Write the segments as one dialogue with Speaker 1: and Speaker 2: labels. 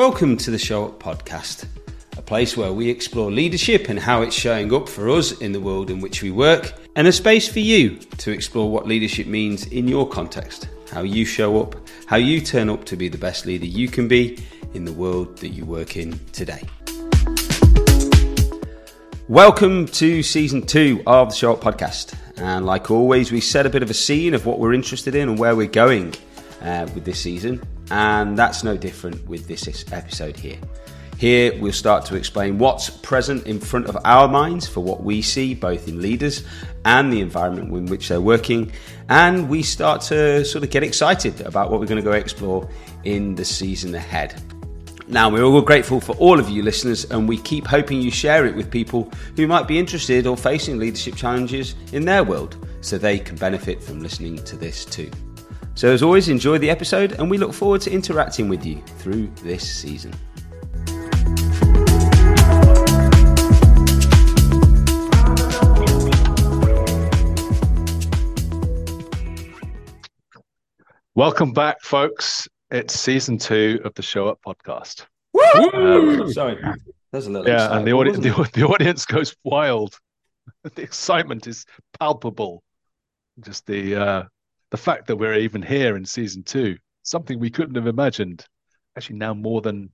Speaker 1: Welcome to the Show Up Podcast, a place where we explore leadership and how it's showing up for us in the world in which we work, and a space for you to explore what leadership means in your context, how you show up, how you turn up to be the best leader you can be in the world that you work in today. Welcome to season two of the Show Up Podcast. And like always, we set a bit of a scene of what we're interested in and where we're going uh, with this season. And that's no different with this episode here. Here, we'll start to explain what's present in front of our minds for what we see, both in leaders and the environment in which they're working. And we start to sort of get excited about what we're going to go explore in the season ahead. Now, we're all grateful for all of you listeners, and we keep hoping you share it with people who might be interested or facing leadership challenges in their world so they can benefit from listening to this too. So, as always, enjoy the episode, and we look forward to interacting with you through this season.
Speaker 2: Welcome back, folks. It's season two of the Show Up podcast.
Speaker 1: Um, Sorry, there's a little.
Speaker 2: Yeah, and the audience, the, the audience goes wild. the excitement is palpable. Just the uh, the fact that we're even here in season two, something we couldn't have imagined. Actually, now more than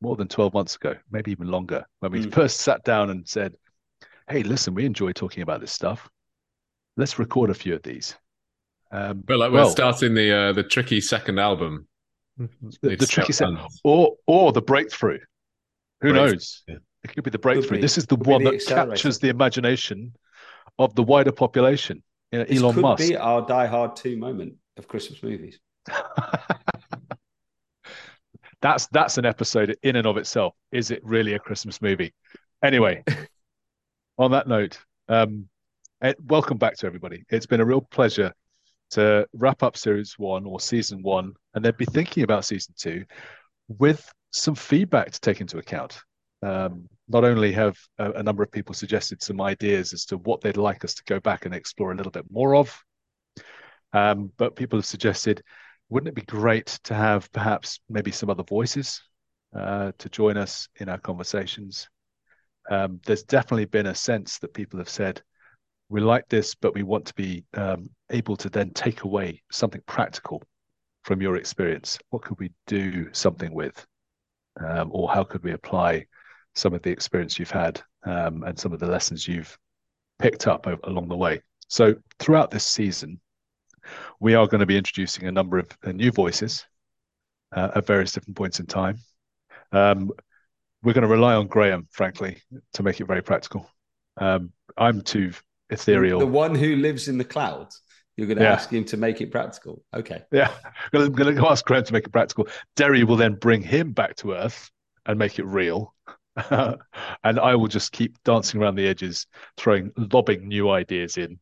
Speaker 2: more than twelve months ago, maybe even longer, when we mm. first sat down and said, "Hey, listen, we enjoy talking about this stuff. Let's record a few of these."
Speaker 3: Um, but like we're starting the uh, the tricky second album
Speaker 2: the, the tricky set, or or the breakthrough. Who breakthrough. knows? Yeah. It could be the breakthrough. Be. This is the could one that captures the imagination of the wider population. You know, Elon
Speaker 1: could
Speaker 2: Musk.
Speaker 1: be our Die Hard two moment of Christmas movies.
Speaker 2: that's that's an episode in and of itself. Is it really a Christmas movie? Anyway, on that note, um, eh, welcome back to everybody. It's been a real pleasure to wrap up series one or season one and then be thinking about season two with some feedback to take into account. Um, not only have a, a, number of people suggested some ideas as to what they'd like us to go back and explore a little bit more of, um, but people have suggested, wouldn't it be great to have perhaps maybe some other voices uh, to join us in our conversations? Um, there's definitely been a sense that people have said, we like this, but we want to be um, able to then take away something practical from your experience. What could we do something with? Um, or how could we apply some of the experience you've had um, and some of the lessons you've picked up along the way? So, throughout this season, we are going to be introducing a number of uh, new voices uh, at various different points in time. Um, we're going to rely on Graham, frankly, to make it very practical. Um, I'm too ethereal.
Speaker 1: The one who lives in the clouds. You're going to yeah. ask him to make it practical. Okay.
Speaker 2: Yeah. I'm going to ask Graham to make it practical. Derry will then bring him back to Earth and make it real. and I will just keep dancing around the edges, throwing, lobbing new ideas in,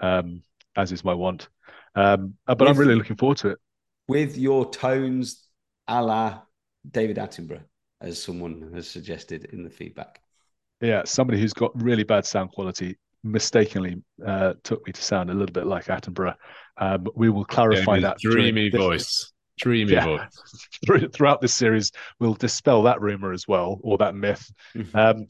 Speaker 2: um, as is my want. Um, uh, but with, I'm really looking forward to it.
Speaker 1: With your tones a la David Attenborough, as someone has suggested in the feedback.
Speaker 2: Yeah, somebody who's got really bad sound quality mistakenly uh, took me to sound a little bit like Attenborough. Um, we will clarify yeah, that.
Speaker 3: Dreamy voice. Dreamy yeah.
Speaker 2: voice. Throughout this series, we'll dispel that rumor as well, or that myth. Mm-hmm. Um,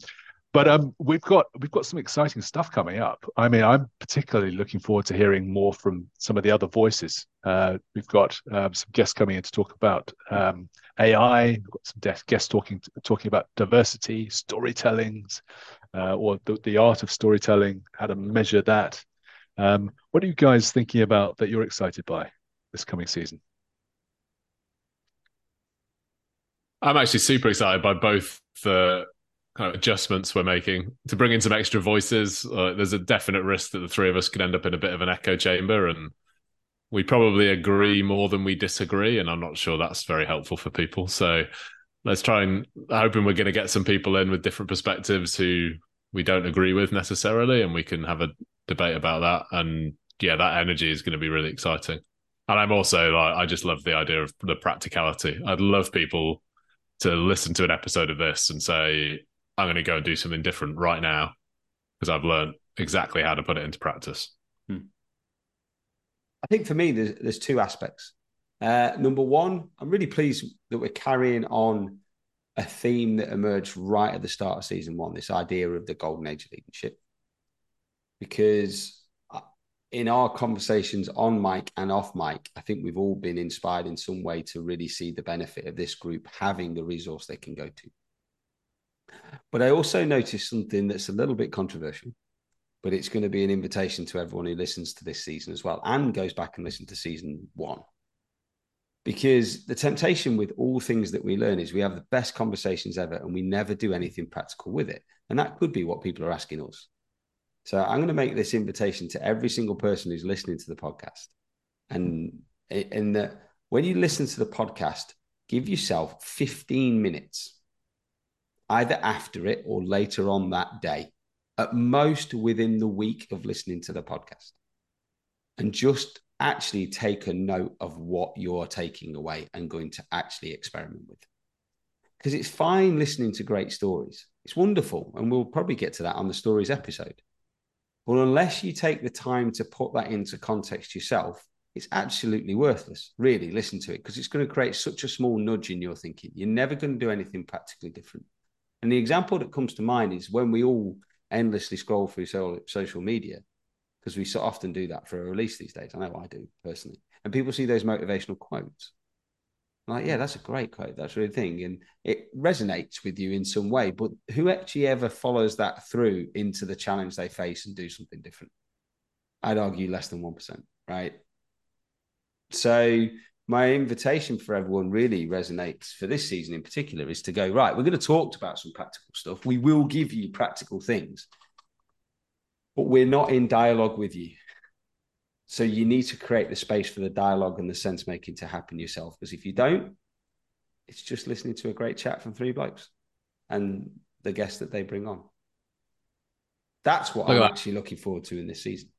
Speaker 2: but um, we've got we've got some exciting stuff coming up. I mean, I'm particularly looking forward to hearing more from some of the other voices. Uh, we've got um, some guests coming in to talk about um, AI. We've got some guests talking talking about diversity, storytellings, uh, or the, the art of storytelling, how to measure that. Um, what are you guys thinking about that you're excited by this coming season?
Speaker 3: I'm actually super excited by both the kind of adjustments we're making to bring in some extra voices. Uh, there's a definite risk that the three of us could end up in a bit of an echo chamber, and we probably agree more than we disagree. And I'm not sure that's very helpful for people. So let's try and hoping we're going to get some people in with different perspectives who we don't agree with necessarily, and we can have a debate about that. And yeah, that energy is going to be really exciting. And I'm also like, I just love the idea of the practicality. I'd love people to listen to an episode of this and say, I'm going to go and do something different right now because I've learned exactly how to put it into practice. Hmm.
Speaker 1: I think for me, there's, there's two aspects. Uh, number one, I'm really pleased that we're carrying on a theme that emerged right at the start of season one this idea of the golden age of leadership. Because in our conversations on mic and off mic, I think we've all been inspired in some way to really see the benefit of this group having the resource they can go to. But I also noticed something that's a little bit controversial, but it's going to be an invitation to everyone who listens to this season as well and goes back and listens to season one because the temptation with all things that we learn is we have the best conversations ever and we never do anything practical with it. And that could be what people are asking us. So I'm going to make this invitation to every single person who's listening to the podcast. And in that when you listen to the podcast, give yourself 15 minutes, either after it or later on that day, at most within the week of listening to the podcast. And just actually take a note of what you're taking away and going to actually experiment with. Because it's fine listening to great stories, it's wonderful. And we'll probably get to that on the stories episode. But unless you take the time to put that into context yourself, it's absolutely worthless, really. Listen to it because it's going to create such a small nudge in your thinking. You're never going to do anything practically different. And the example that comes to mind is when we all endlessly scroll through social media because we so often do that for a release these days. I know I do personally. And people see those motivational quotes. Like, yeah, that's a great quote. That's a really thing. And it resonates with you in some way. But who actually ever follows that through into the challenge they face and do something different? I'd argue less than 1%, right? So, my invitation for everyone really resonates for this season in particular is to go, right, we're going to talk about some practical stuff. We will give you practical things but we're not in dialogue with you. So you need to create the space for the dialogue and the sense making to happen yourself. Because if you don't, it's just listening to a great chat from three blokes and the guests that they bring on. That's what Look I'm actually looking forward to in this season.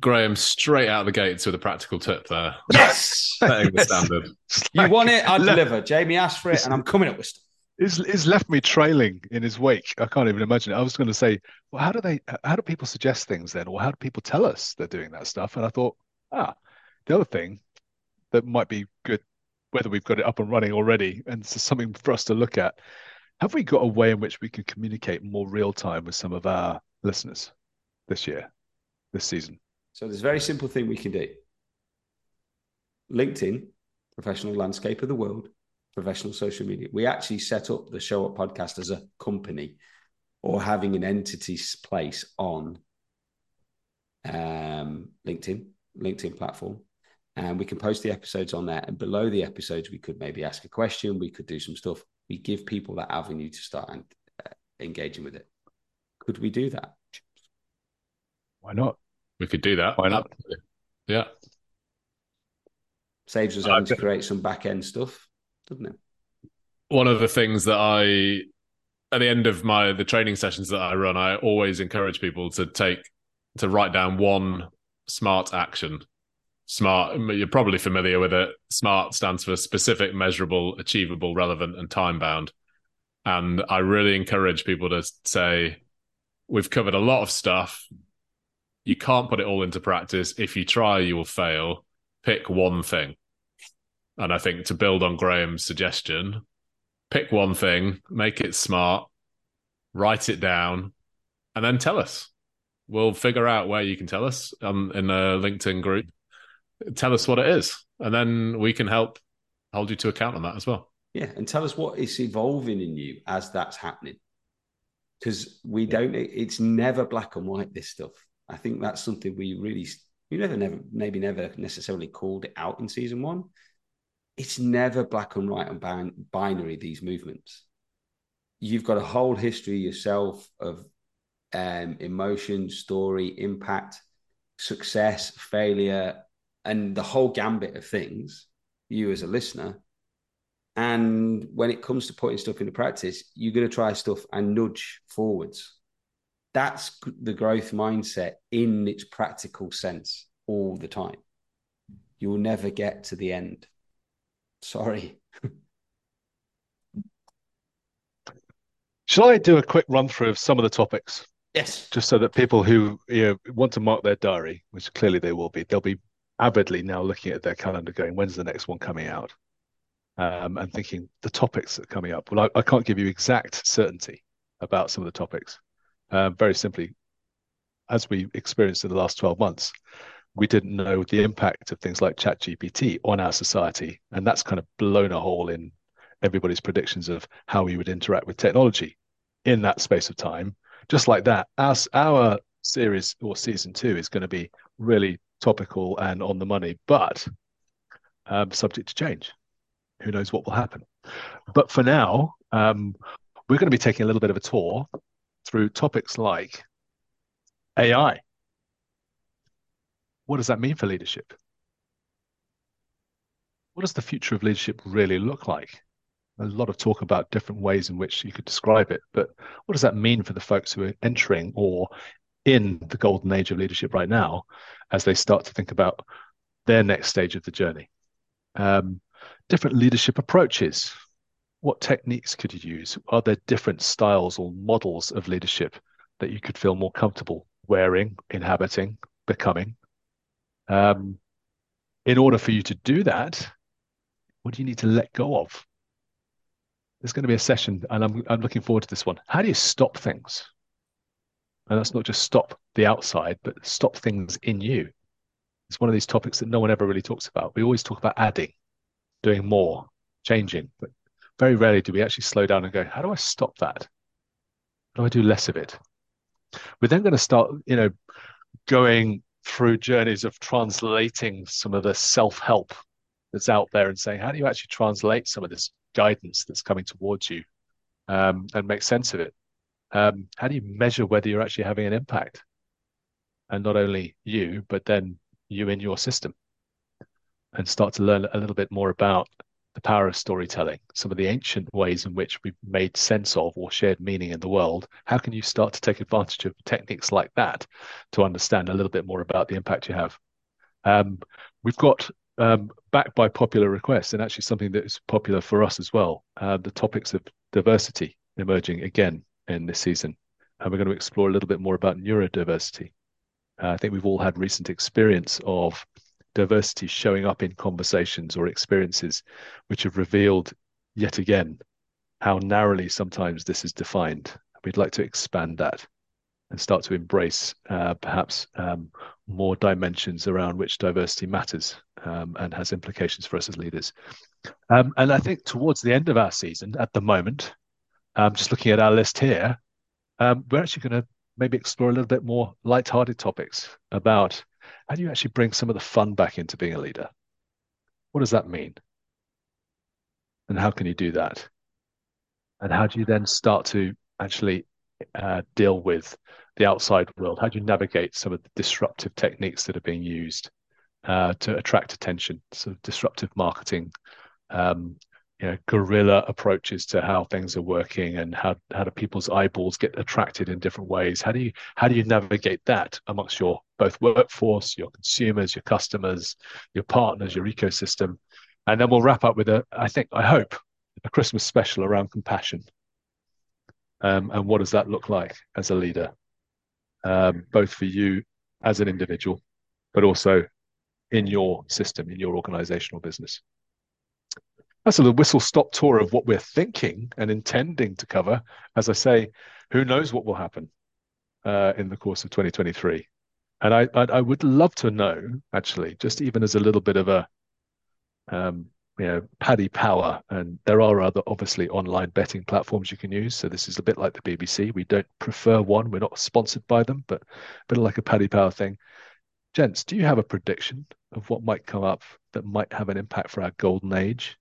Speaker 3: Graham straight out of the gates with a practical tip there. Yes. Setting the standard.
Speaker 1: You want it, I deliver. Jamie asked for it, and I'm coming up with stuff.
Speaker 2: It's, it's left me trailing in his wake. I can't even imagine. I was going to say, well, how do they? How do people suggest things then, or how do people tell us they're doing that stuff? And I thought, ah, the other thing that might be good, whether we've got it up and running already, and it's something for us to look at. Have we got a way in which we can communicate more real time with some of our listeners this year, this season?
Speaker 1: So there's a very simple thing we can do. LinkedIn, professional landscape of the world, professional social media. We actually set up the Show Up podcast as a company or having an entity's place on um, LinkedIn, LinkedIn platform. And we can post the episodes on there. And below the episodes, we could maybe ask a question. We could do some stuff. We give people that avenue to start and, uh, engaging with it. Could we do that?
Speaker 2: Why not?
Speaker 3: We could do that.
Speaker 2: Why not?
Speaker 3: Yeah.
Speaker 1: Saves us having to create some back end stuff doesn't it?
Speaker 3: One of the things that I at the end of my the training sessions that I run, I always encourage people to take to write down one smart action. Smart, you're probably familiar with it. SMART stands for specific, measurable, achievable, relevant, and time bound. And I really encourage people to say, we've covered a lot of stuff. You can't put it all into practice. If you try, you will fail. Pick one thing. And I think to build on Graham's suggestion, pick one thing, make it smart, write it down, and then tell us. We'll figure out where you can tell us um, in a LinkedIn group. Tell us what it is, and then we can help hold you to account on that as well.
Speaker 1: Yeah, and tell us what is evolving in you as that's happening. Because we don't, it's never black and white. This stuff. I think that's something we really, we never, never, maybe never necessarily called it out in season one it's never black and white and binary these movements. You've got a whole history yourself of um, emotion story impact success failure and the whole gambit of things you as a listener. And when it comes to putting stuff into practice you're going to try stuff and nudge forwards. That's the growth mindset in its practical sense all the time. You will never get to the end Sorry.
Speaker 2: Shall I do a quick run through of some of the topics?
Speaker 1: Yes.
Speaker 2: Just so that people who you know, want to mark their diary, which clearly they will be, they'll be avidly now looking at their calendar going, when's the next one coming out? um, and thinking the topics that are coming up. Well, I, I, can't give you exact certainty about some of the topics. Uh, very simply, as we experienced in the last 12 months, we didn't know the impact of things like ChatGPT on our society. And that's kind of blown a hole in everybody's predictions of how we would interact with technology in that space of time. Just like that, our, our series or season two is going to be really topical and on the money, but um, subject to change. Who knows what will happen? But for now, um, we're going to be taking a little bit of a tour through topics like AI. What does that mean for leadership? What does the future of leadership really look like? A lot of talk about different ways in which you could describe it, but what does that mean for the folks who are entering or in the golden age of leadership right now as they start to think about their next stage of the journey? Um, different leadership approaches. What techniques could you use? Are there different styles or models of leadership that you could feel more comfortable wearing, inhabiting, becoming? Um, in order for you to do that, what do you need to let go of? There's going to be a session, and I'm, I'm looking forward to this one. How do you stop things? And that's not just stop the outside, but stop things in you. It's one of these topics that no one ever really talks about. We always talk about adding, doing more, changing, but very rarely do we actually slow down and go, how do I stop that? How do I do less of it? We're then going to start, you know, going through journeys of translating some of the self-help that's out there and saying, how do you actually translate some of this guidance that's coming towards you um, and make sense of it? Um, how do you measure whether you're actually having an impact? And not only you, but then you in your system and start to learn a little bit more about the power of storytelling, some of the ancient ways in which we've made sense of or shared meaning in the world. How can you start to take advantage of techniques like that to understand a little bit more about the impact you have? Um, we've got um, backed by popular request, and actually something that is popular for us as well. Uh, the topics of diversity emerging again in this season, and we're going to explore a little bit more about neurodiversity. Uh, I think we've all had recent experience of diversity showing up in conversations or experiences which have revealed yet again how narrowly sometimes this is defined. We'd like to expand that and start to embrace uh, perhaps um, more dimensions around which diversity matters um, and has implications for us as leaders. Um, and I think towards the end of our season, at the moment, um, just looking at our list here, um, we're actually going to maybe explore a little bit more light-hearted topics about how do you actually bring some of the fun back into being a leader? What does that mean? And how can you do that? And how do you then start to actually uh, deal with the outside world? How do you navigate some of the disruptive techniques that are being used uh, to attract attention? So disruptive marketing, um, you know, guerrilla approaches to how things are working and how, how do people's eyeballs get attracted in different ways? How do you how do you navigate that amongst your both workforce, your consumers, your customers, your partners, your ecosystem? And then we'll wrap up with a, I think, I hope, a Christmas special around compassion. Um, and what does that look like as a leader, um, both for you as an individual, but also in your system, in your organizational business? That's a little whistle stop tour of what we're thinking and intending to cover. As I say, who knows what will happen uh, in the course of 2023? And I, I, I would love to know, actually, just even as a little bit of a, um, you know, Paddy Power, and there are other obviously online betting platforms you can use. So this is a bit like the BBC. We don't prefer one. We're not sponsored by them, but a bit like a Paddy Power thing. Gents, do you have a prediction of what might come up that might have an impact for our golden age?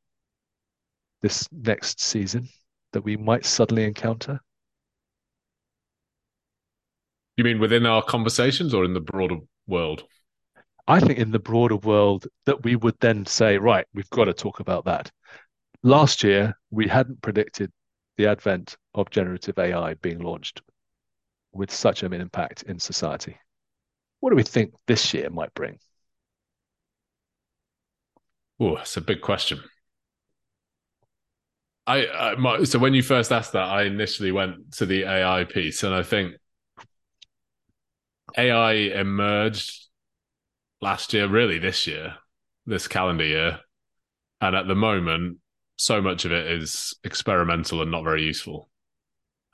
Speaker 2: This next season that we might suddenly encounter?
Speaker 3: You mean within our conversations or in the broader world?
Speaker 2: I think in the broader world that we would then say, right, we've got to talk about that. Last year, we hadn't predicted the advent of generative AI being launched with such an impact in society. What do we think this year might bring?
Speaker 3: Oh, it's a big question. I, I my, so when you first asked that, I initially went to the AI piece, and I think AI emerged last year, really this year, this calendar year, and at the moment, so much of it is experimental and not very useful.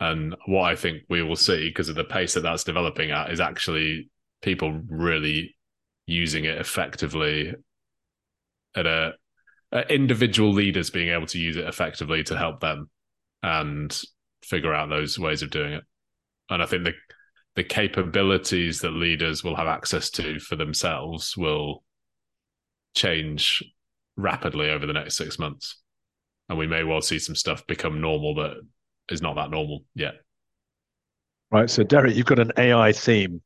Speaker 3: And what I think we will see, because of the pace that that's developing at, is actually people really using it effectively at a, a individual leaders being able to use it effectively to help them and figure out those ways of doing it. And I think the the capabilities that leaders will have access to for themselves will change rapidly over the next six months. And we may well see some stuff become normal that is not that normal yet.
Speaker 2: Right. So, Derek, you've got an AI theme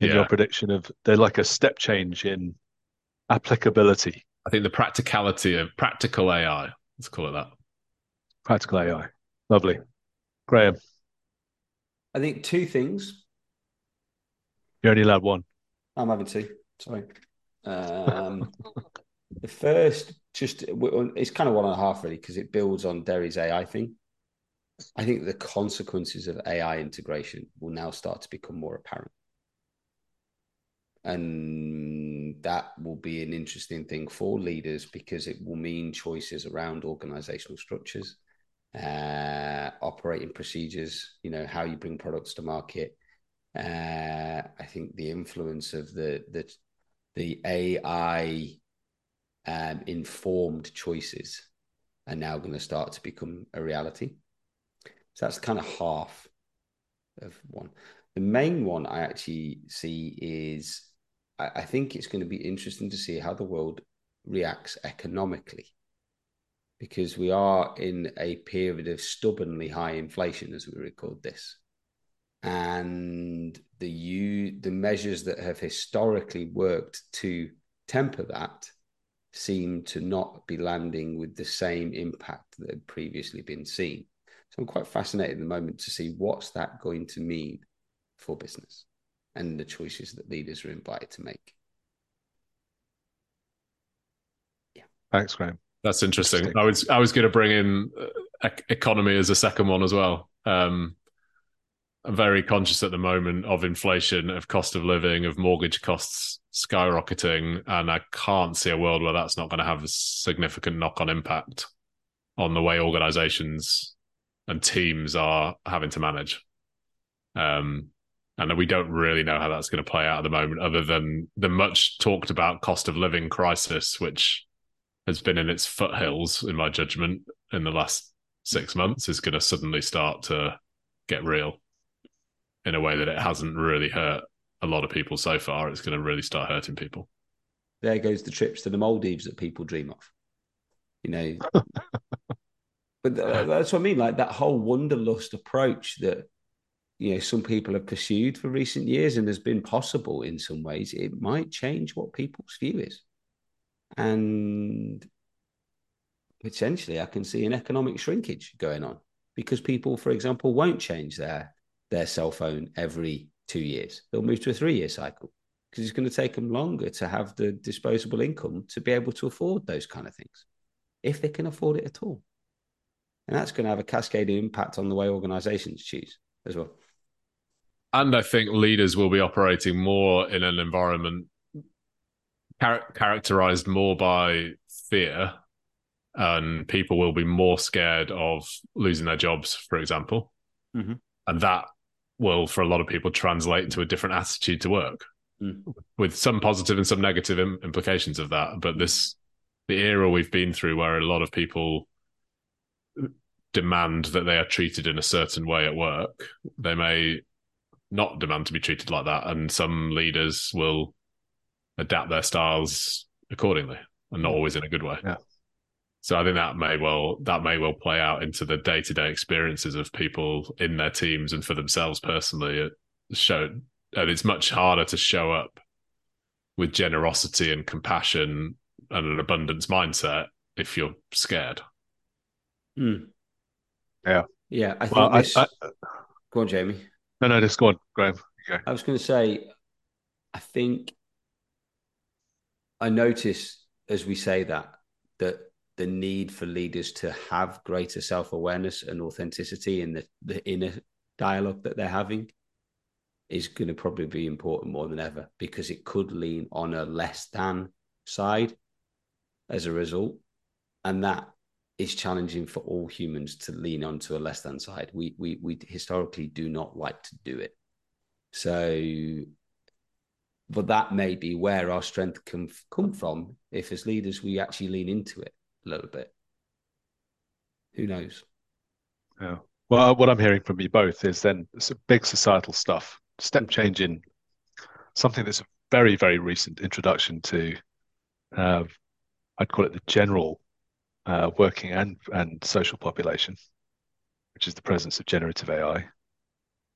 Speaker 2: in
Speaker 3: Yeah.
Speaker 2: your prediction of they're like a step change in applicability,
Speaker 3: I think the practicality of practical AI, let's call it that.
Speaker 2: practical AI. Lovely. Graham,
Speaker 1: I think two things.
Speaker 2: you're only allowed one.
Speaker 1: I'm having two. Sorry. Um, the first, just it's kind of one and a half really, because it builds on Derry's AI thing. I think the consequences of AI integration will now start to become more apparent. And that will be an interesting thing for leaders because it will mean choices around organizational structures, uh, operating procedures, you know, how you bring products to market. Uh, I think the influence of the the the AI um, informed choices are now going to start to become a reality. So that's kind of half of one. The main one I actually see is I, I think it's going to be interesting to see how the world reacts economically because we are in a period of stubbornly high inflation as we record this and the you the measures that have historically worked to temper that seem to not be landing with the same impact that had previously been seen. So I'm quite fascinated at the moment to see what's that going to mean for business and the choices that leaders are invited to make. Yeah.
Speaker 2: Thanks, Graham.
Speaker 3: That's interesting.
Speaker 2: Interesting.
Speaker 3: I was I was going to bring in uh, economy as a second one as well. Um, I'm very conscious at the moment of inflation, of cost of living, of mortgage costs skyrocketing, and I can't see a world where that's not going to have a significant knock-on impact on the way organizations and teams are having to manage. Um, and we don't really know how that's going to play out at the moment, other than the much talked about cost of living crisis, which has been in its foothills, in my judgment, in the last six months, is going to suddenly start to get real in a way that it hasn't really hurt a lot of people so far. It's going to really start hurting people.
Speaker 1: There goes the trips to the Maldives that people dream of. You know, but uh, that's what I mean. Like that whole wanderlust approach that you know some people have pursued for recent years and has been possible in some ways. It might change what people's view is, and potentially I can see an economic shrinkage going on because people, for example, won't change their their cell phone every two years. They'll move to a three year cycle because it's going to take them longer to have the disposable income to be able to afford those kind of things, if they can afford it at all. And that's going to have a cascading impact on the way organizations choose as well.
Speaker 3: And I think leaders will be operating more in an environment char- characterized more by fear, and people will be more scared of losing their jobs, for example.
Speaker 1: Mhm.
Speaker 3: And that will, for a lot of people, translate into a different attitude to work,
Speaker 1: Mm.
Speaker 3: with some positive and some negative Im- implications of that. But this, the era we've been through, where a lot of people demand that they are treated in a certain way at work, they may not demand to be treated like that, and some leaders will adapt their styles accordingly, and not always in a good way.
Speaker 2: Yeah.
Speaker 3: So I think that may well that may well play out into the day to day experiences of people in their teams and for themselves personally. It show and it's much harder to show up with generosity and compassion and an abundance mindset if you're scared.
Speaker 1: Mm.
Speaker 2: Yeah.
Speaker 1: Yeah. I think
Speaker 2: Well, I. I,
Speaker 1: Go on, Jamie.
Speaker 2: No, no, just go on, Graham. Okay.
Speaker 1: I was going to say, I think I notice as we say that that the need for leaders to have greater self awareness and authenticity in the, the inner dialogue that they're having is going to probably be important more than ever because it could lean on a less than side as a result. And that is challenging for all humans to lean onto a less than side. We we we historically do not like to do it. So, but that may be where our strength can come from if, as leaders, we actually lean into it a little bit. Who knows?
Speaker 2: Yeah. Well, what I'm hearing from you both is then some big societal stuff, step change in something that's a very, very recent introduction to, uh, I'd call it the general uh, working and, and social population, which is the presence of generative AI.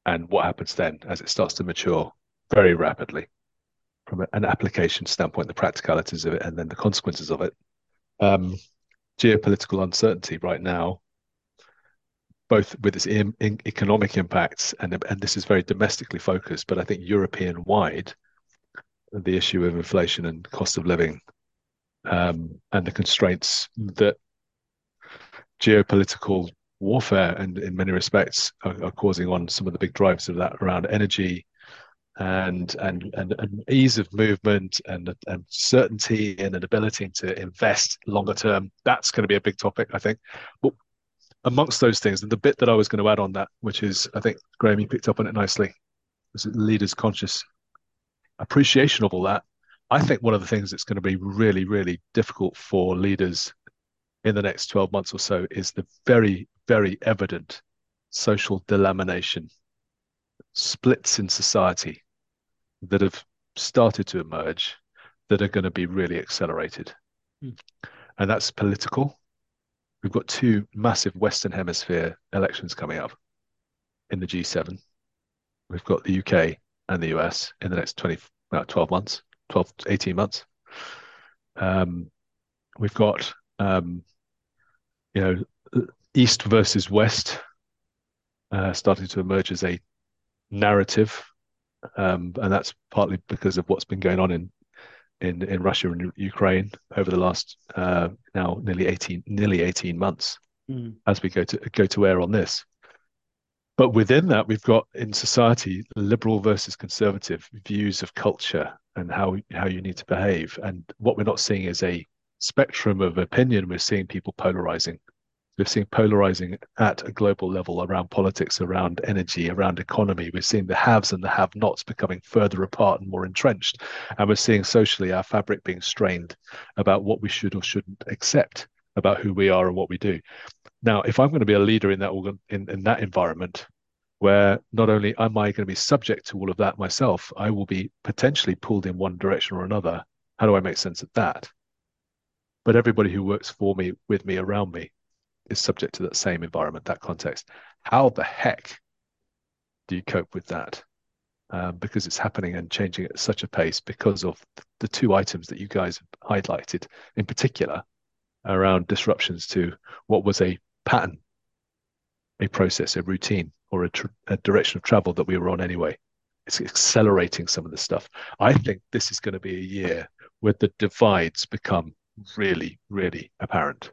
Speaker 2: And what happens then as it starts to mature very rapidly from an application standpoint, the practicalities of it, and then the consequences of it. Um, geopolitical uncertainty right now both with its in, in economic impacts and and this is very domestically focused, but I think European wide, the issue of inflation and cost of living, um, and the constraints that geopolitical warfare and in many respects are, are, causing on some of the big drivers of that around energy and and and, and ease of movement and, and certainty and an ability to invest longer term that's going to be a big topic i think but amongst those things, and the bit that I was going to add on that, which is I think Graham, you picked up on it nicely, was leaders' conscious appreciation of all that. I think one of the things that's going to be really, really difficult for leaders in the next 12 months or so is the very, very evident social delamination, splits in society that have started to emerge that are going to be really accelerated. Mm. And that's political, We've got two massive Western Hemisphere elections coming up in the G7. We've got the UK and the US in the next 20, well, 12 months, 12 to 18 months. Um, we've got, um, you know, East versus West uh, starting to emerge as a narrative. Um, and that's partly because of what's been going on in in in Russia and Ukraine over the last uh, now nearly eighteen nearly eighteen months mm. as we go to go to air on this. But within that, we've got in society liberal versus conservative views of culture and how how you need to behave. And what we're not seeing is a spectrum of opinion. We're seeing people polarizing we're seeing polarizing at a global level around politics, around energy, around economy. We're seeing the haves and the have nots becoming further apart and more entrenched. And we're seeing socially our fabric being strained about what we should or shouldn't accept about who we are and what we do. Now, if I'm going to be a leader in that organ, in, in that environment, where not only am I going to be subject to all of that myself, I will be potentially pulled in one direction or another. How do I make sense of that? But everybody who works for me, with me, around me, is subject to that same environment, that context. How the heck do you cope with that? Um, because it's happening and changing at such a pace because of the two items that you guys highlighted in particular around disruptions to what was a pattern, a process, a routine, or a, tr- a direction of travel that we were on anyway. It's accelerating some of the stuff. I think this is going to be a year where the divides become really, really apparent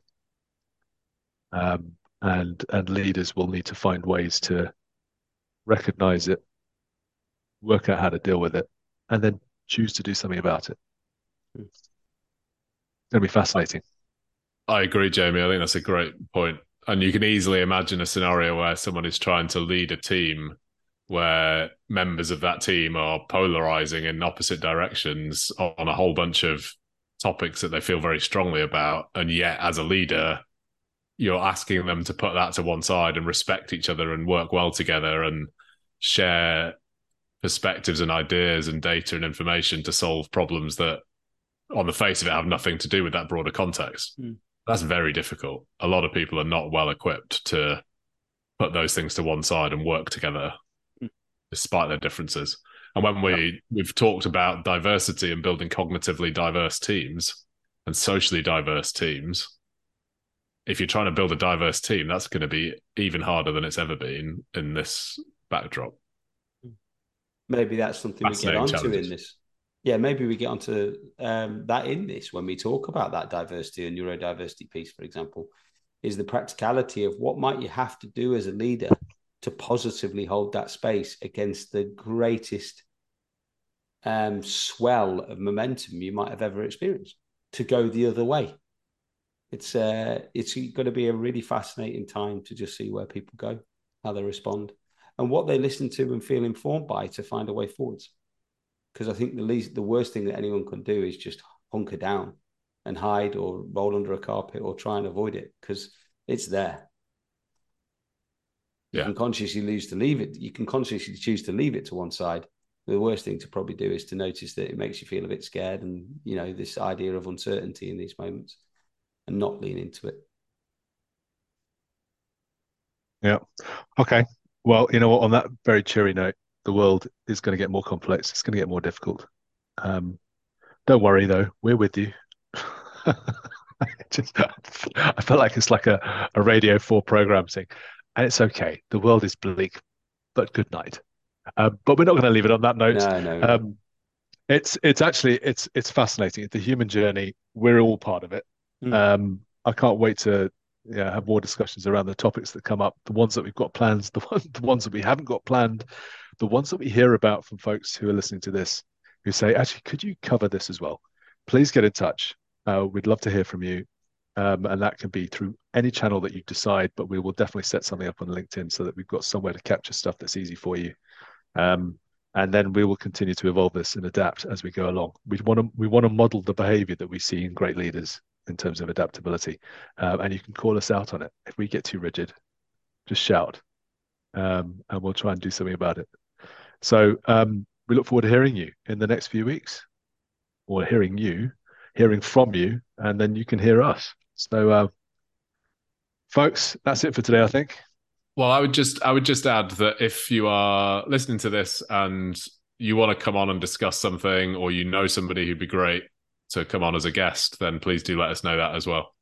Speaker 2: um, and and leaders will need to find ways to recognize it, work out how to deal with it, and then choose to do something about it. It's going to be fascinating.
Speaker 3: I agree, Jamie. I think that's a great point. And you can easily imagine a scenario where someone is trying to lead a team where members of that team are polarizing in opposite directions on a whole bunch of topics that they feel very strongly about. And yet, as a leader, you're asking them to put that to one side and respect each other and work well together and share perspectives and ideas and data and information to solve problems that on the face of it have nothing to do with that broader context mm. That's very difficult a lot of people are not well equipped to put those things to one side and work together mm. despite their differences and when we we've talked about diversity and building cognitively diverse teams and socially diverse teams if you're trying to build a diverse team, that's going to be even harder than it's ever been in this backdrop.
Speaker 1: Maybe that's something we get onto in this. Yeah, maybe we get onto um, that in this when we talk about that diversity and neurodiversity piece, for example, is the practicality of what might you have to do as a leader to positively hold that space against the greatest um, swell of momentum you might have ever experienced to go the other way it's uh, it's going to be a really fascinating time to just see where people go, how they respond, and what they listen to and feel informed by to find a way forwards. Because I think the least, the worst thing that anyone can do is just hunker down and hide or roll under a carpet or try and avoid it because it's there. Yeah. You can consciously lose to leave it. You can consciously choose to leave it to one side. The worst thing to probably do is to notice that it makes you feel a bit scared and you know this idea of uncertainty in these moments and not lean into it.
Speaker 2: Yeah. Okay. Well, you know what? On that very cheery note, the world is going to get more complex. It's going to get more difficult. Um, don't worry, though. We're with you. Just, I felt like it's like a, a Radio 4 program thing. And it's okay. The world is bleak, but good night. Um, but we're not going to leave it on that note.
Speaker 1: No, no. Um,
Speaker 2: it's it's actually it's it's fascinating. The human journey. We're all part of it. Mm. Um, I can't wait to yeah, have more discussions around the topics that come up, the ones that we've got plans, the, one, the ones that we haven't got planned, the ones that we hear about from folks who are listening to this, who say, actually, could you cover this as well? Please get in touch. Uh, we'd love to hear from you. Um, and that can be through any channel that you decide, but we will definitely set something up on LinkedIn so that we've got somewhere to capture stuff that's easy for you. Um, and then we will continue to evolve this and adapt as we go along. We want to we want to model the behavior that we see in great leaders in terms of adaptability, um, and you can call us out on it if we get too rigid. Just shout, um, and we'll try and do something about it. So um, we look forward to hearing you in the next few weeks, or hearing you, hearing from you, and then you can hear us. So, uh, folks, that's it for today. I think.
Speaker 3: Well, I would just I would just add that if you are listening to this and you want to come on and discuss something, or you know somebody who'd be great to come on as a guest, then please do let us know that as well.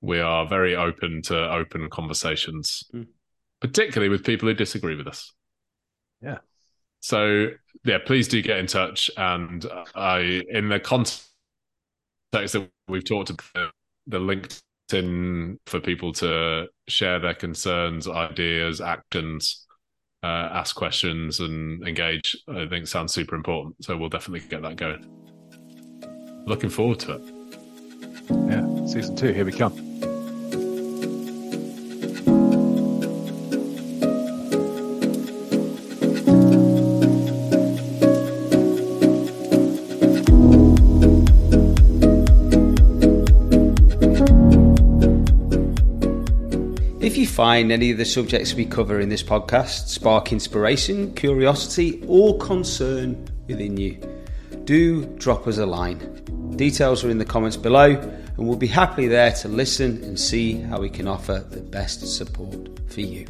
Speaker 3: We are very open to open conversations, mm. particularly with people who disagree with us.
Speaker 2: Yeah.
Speaker 3: So yeah, please do get in touch. And I, in the context that we've talked about, the LinkedIn for people to share their concerns, ideas, actions, uh, ask questions, and engage. I think sounds super important. So we'll definitely get that going. Looking forward to it.
Speaker 2: Yeah, season two. Here we come.
Speaker 1: If you find any of the subjects we cover in this podcast spark inspiration, curiosity, or concern within you, do drop us a line. Details are in the comments below, and we'll be happily there to listen and see how we can offer the best support for you.